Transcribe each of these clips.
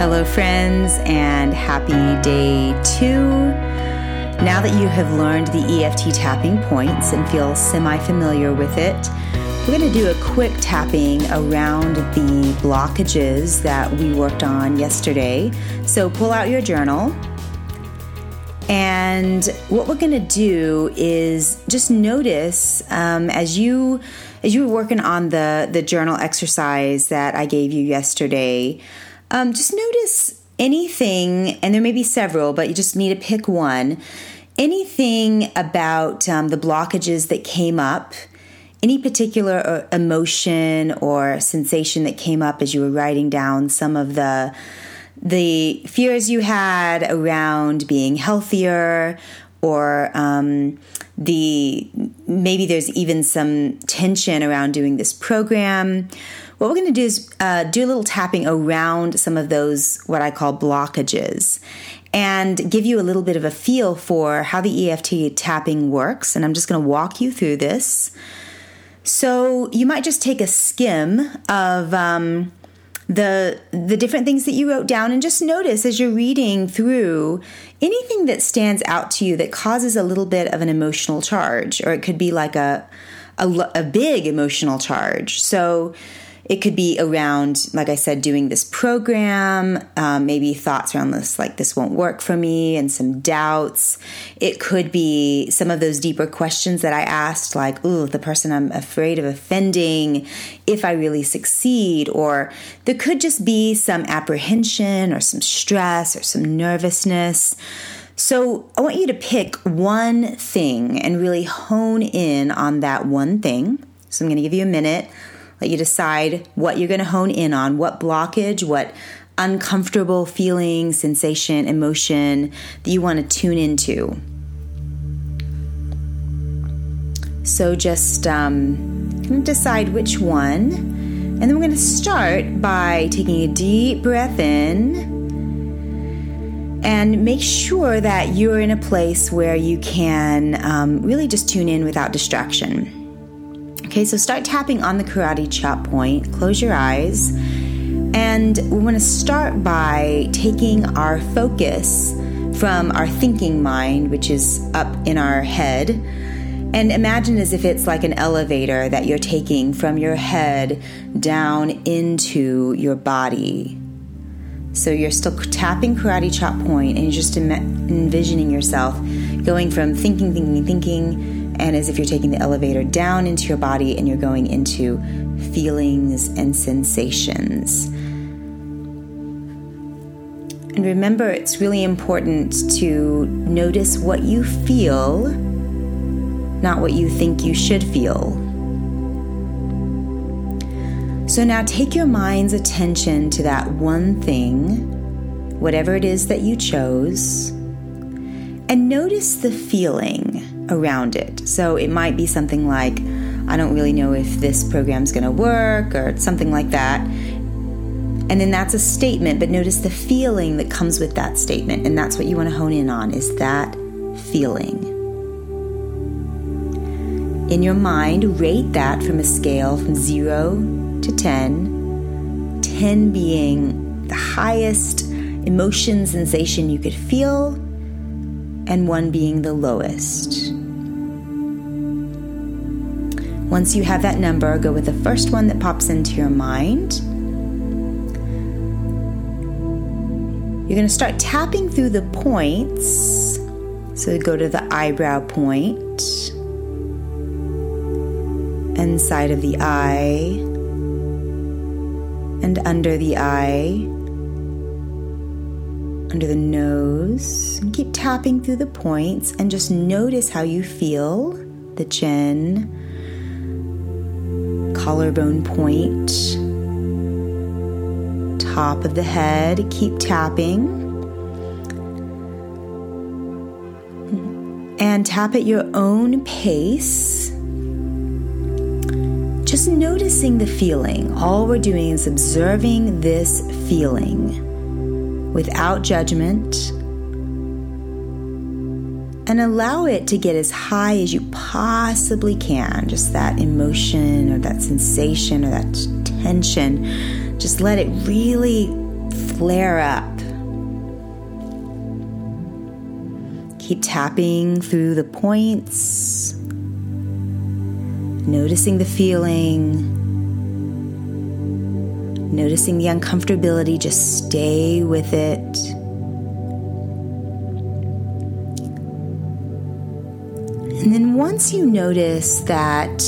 Hello, friends, and happy day two. Now that you have learned the EFT tapping points and feel semi familiar with it, we're going to do a quick tapping around the blockages that we worked on yesterday. So pull out your journal. And what we're going to do is just notice um, as you as you were working on the the journal exercise that I gave you yesterday um, just notice anything, and there may be several, but you just need to pick one. Anything about um, the blockages that came up, any particular uh, emotion or sensation that came up as you were writing down some of the the fears you had around being healthier or um, the maybe there's even some tension around doing this program what we're going to do is uh, do a little tapping around some of those, what I call blockages, and give you a little bit of a feel for how the EFT tapping works. And I'm just going to walk you through this. So you might just take a skim of um, the the different things that you wrote down, and just notice as you're reading through anything that stands out to you that causes a little bit of an emotional charge, or it could be like a a, a big emotional charge. So it could be around, like I said, doing this program, um, maybe thoughts around this, like this won't work for me, and some doubts. It could be some of those deeper questions that I asked, like, ooh, the person I'm afraid of offending, if I really succeed. Or there could just be some apprehension or some stress or some nervousness. So I want you to pick one thing and really hone in on that one thing. So I'm going to give you a minute let you decide what you're going to hone in on, what blockage, what uncomfortable feeling, sensation, emotion that you want to tune into. So just um, decide which one. And then we're going to start by taking a deep breath in and make sure that you're in a place where you can um, really just tune in without distraction. Okay, so start tapping on the karate chop point. Close your eyes. And we want to start by taking our focus from our thinking mind, which is up in our head, and imagine as if it's like an elevator that you're taking from your head down into your body. So you're still tapping karate chop point and you're just envisioning yourself going from thinking, thinking, thinking and as if you're taking the elevator down into your body and you're going into feelings and sensations. And remember, it's really important to notice what you feel, not what you think you should feel. So now take your mind's attention to that one thing, whatever it is that you chose, and notice the feeling around it. So it might be something like, I don't really know if this program's going to work, or something like that. And then that's a statement, but notice the feeling that comes with that statement. And that's what you want to hone in on is that feeling. In your mind, rate that from a scale from 0 to 10, 10 being the highest emotion sensation you could feel, and 1 being the lowest. Once you have that number, go with the first one that pops into your mind. You're going to start tapping through the points. So go to the eyebrow point, inside of the eye, and under the eye, under the nose. Keep tapping through the points and just notice how you feel the chin collarbone point, top of the head. Keep tapping. And tap at your own pace. Just noticing the feeling. All we're doing is observing this feeling without judgment and allow it to get as high as you possibly can. Just that emotion or that sensation or that tension. Just let it really flare up. Keep tapping through the points, noticing the feeling, noticing the uncomfortability. Just stay with it. And then once you notice that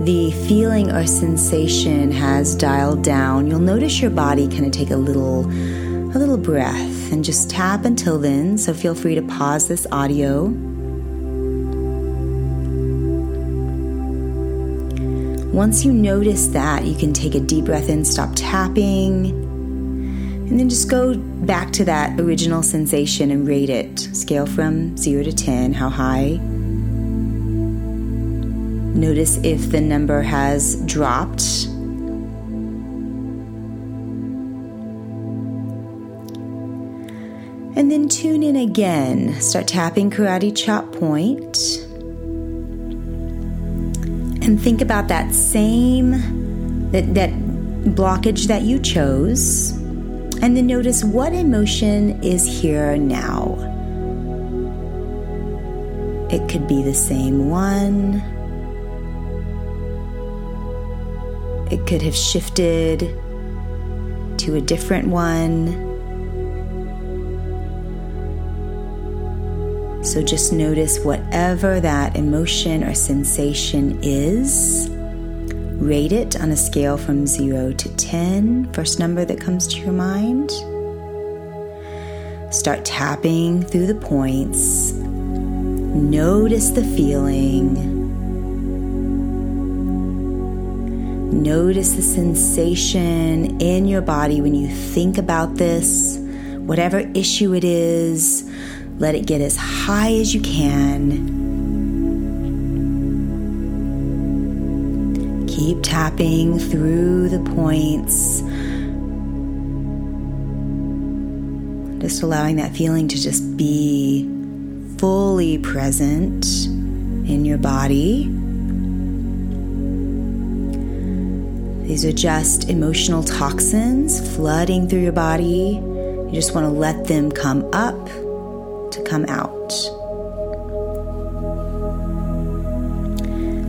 the feeling or sensation has dialed down, you'll notice your body kind of take a little a little breath and just tap until then. So feel free to pause this audio. Once you notice that, you can take a deep breath in, stop tapping, and then just go back to that original sensation and rate it. Scale from 0 to 10, how high Notice if the number has dropped. And then tune in again. Start tapping karate chop point. And think about that same that that blockage that you chose. And then notice what emotion is here now. It could be the same one It could have shifted to a different one. So just notice whatever that emotion or sensation is. Rate it on a scale from 0 to 10, first number that comes to your mind. Start tapping through the points. Notice the feeling. Notice the sensation in your body when you think about this, whatever issue it is. Let it get as high as you can. Keep tapping through the points. Just allowing that feeling to just be fully present in your body. These are just emotional toxins flooding through your body. You just want to let them come up to come out.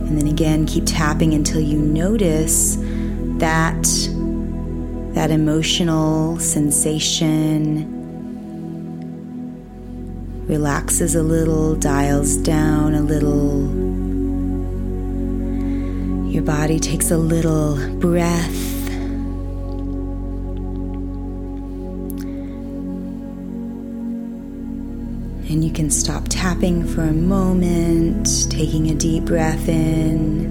And then again, keep tapping until you notice that that emotional sensation relaxes a little, dials down a little. Your body takes a little breath. And you can stop tapping for a moment, taking a deep breath in.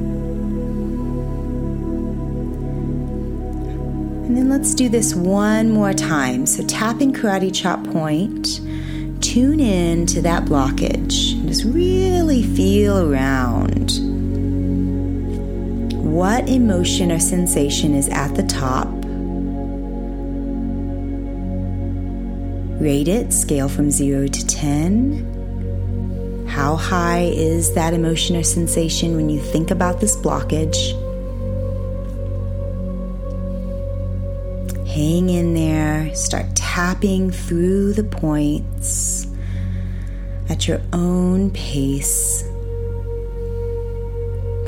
And then let's do this one more time. So, tapping karate chop point, tune in to that blockage. Just really feel around what emotion or sensation is at the top. Rate it, scale from 0 to 10. How high is that emotion or sensation when you think about this blockage? Hang in there, start tapping through the points at your own pace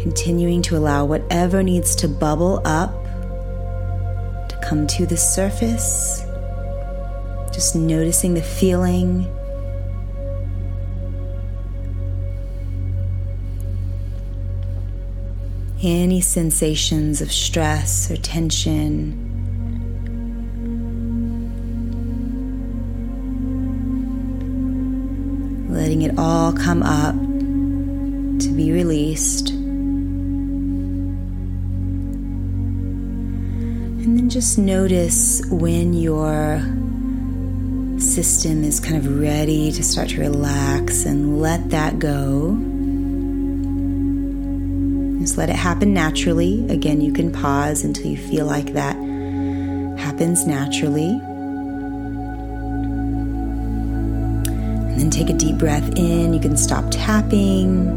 continuing to allow whatever needs to bubble up to come to the surface. Just noticing the feeling. Any sensations of stress or tension. Letting it all come up to be released. And then just notice when your system is kind of ready to start to relax and let that go. Just let it happen naturally. Again, you can pause until you feel like that happens naturally. And then take a deep breath in. You can stop tapping.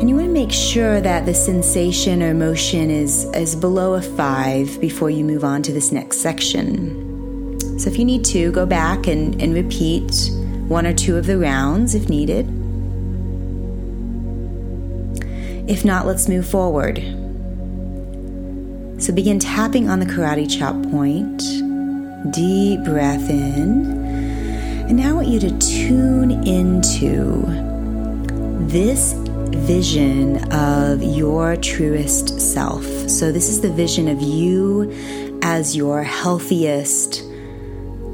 And you want to make sure that the sensation or emotion is, is below a five before you move on to this next section. So if you need to, go back and, and repeat one or two of the rounds if needed. If not, let's move forward. So begin tapping on the karate chop point. Deep breath in. And now I want you to tune into this vision of your truest self. So, this is the vision of you as your healthiest,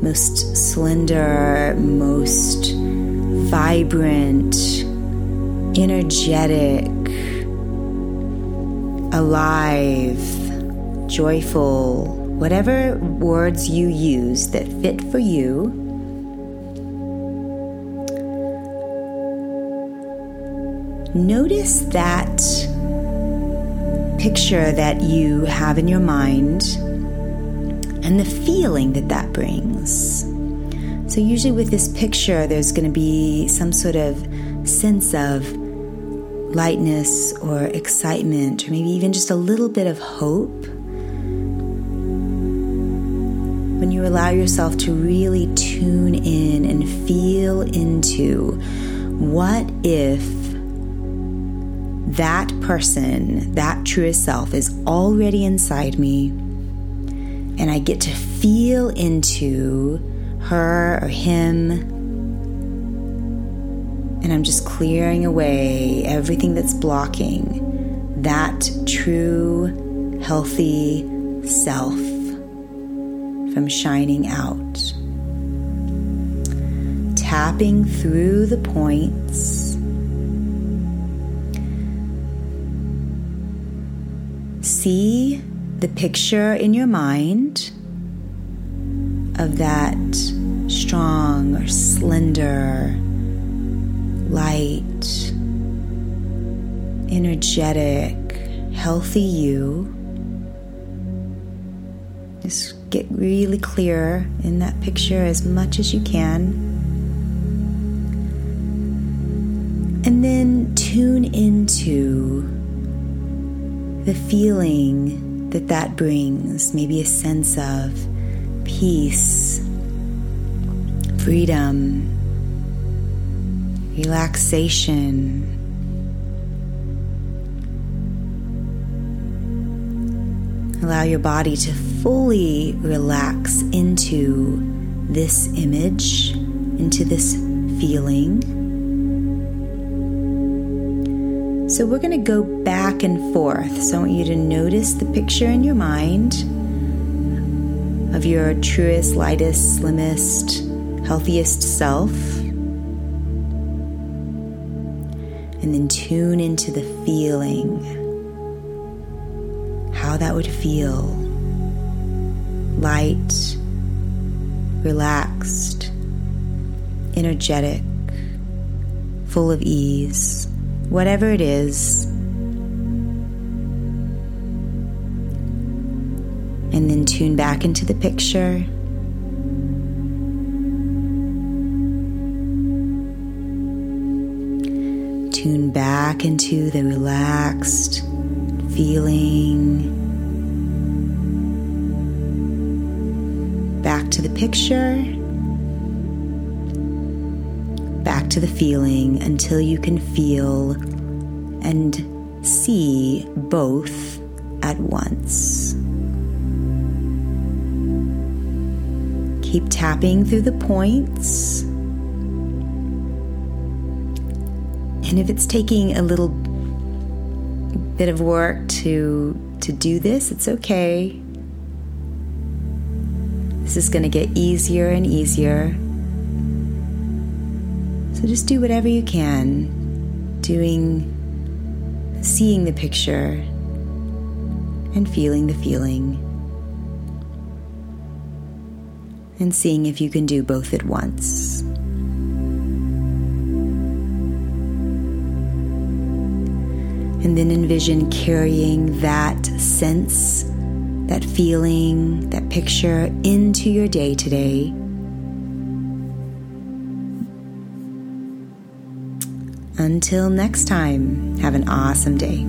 most slender, most vibrant, energetic, alive, joyful, whatever words you use that fit for you notice that picture that you have in your mind and the feeling that that brings. So, usually with this picture, there's going to be some sort of sense of lightness or excitement, or maybe even just a little bit of hope. When you allow yourself to really tune in and feel into what if that person, that truest self, is already inside me, and I get to feel into her or him, and I'm just clearing away everything that's blocking that true, healthy self from shining out. Tapping through the points see the picture in your mind of that strong or slender, light, energetic, healthy you. Just get really clear in that picture as much as you can. And then tune into the feeling that that brings, maybe a sense of peace, freedom, relaxation. Allow your body to fully relax into this image, into this feeling. So we're going to go back and forth. So I want you to notice the picture in your mind of your truest, lightest, slimmest, healthiest self. And then tune into the feeling. How that would feel. Light, relaxed, energetic, full of ease whatever it is. And then tune back into the picture. Tune back into the relaxed feeling. Back to the picture back to the feeling until you can feel and see both at once. Keep tapping through the points. And if it's taking a little bit of work to to do this, it's okay. This is going to get easier and easier so just do whatever you can, doing, seeing the picture and feeling the feeling, and seeing if you can do both at once. And then envision carrying that sense, that feeling, that picture into your day today Until next time, have an awesome day.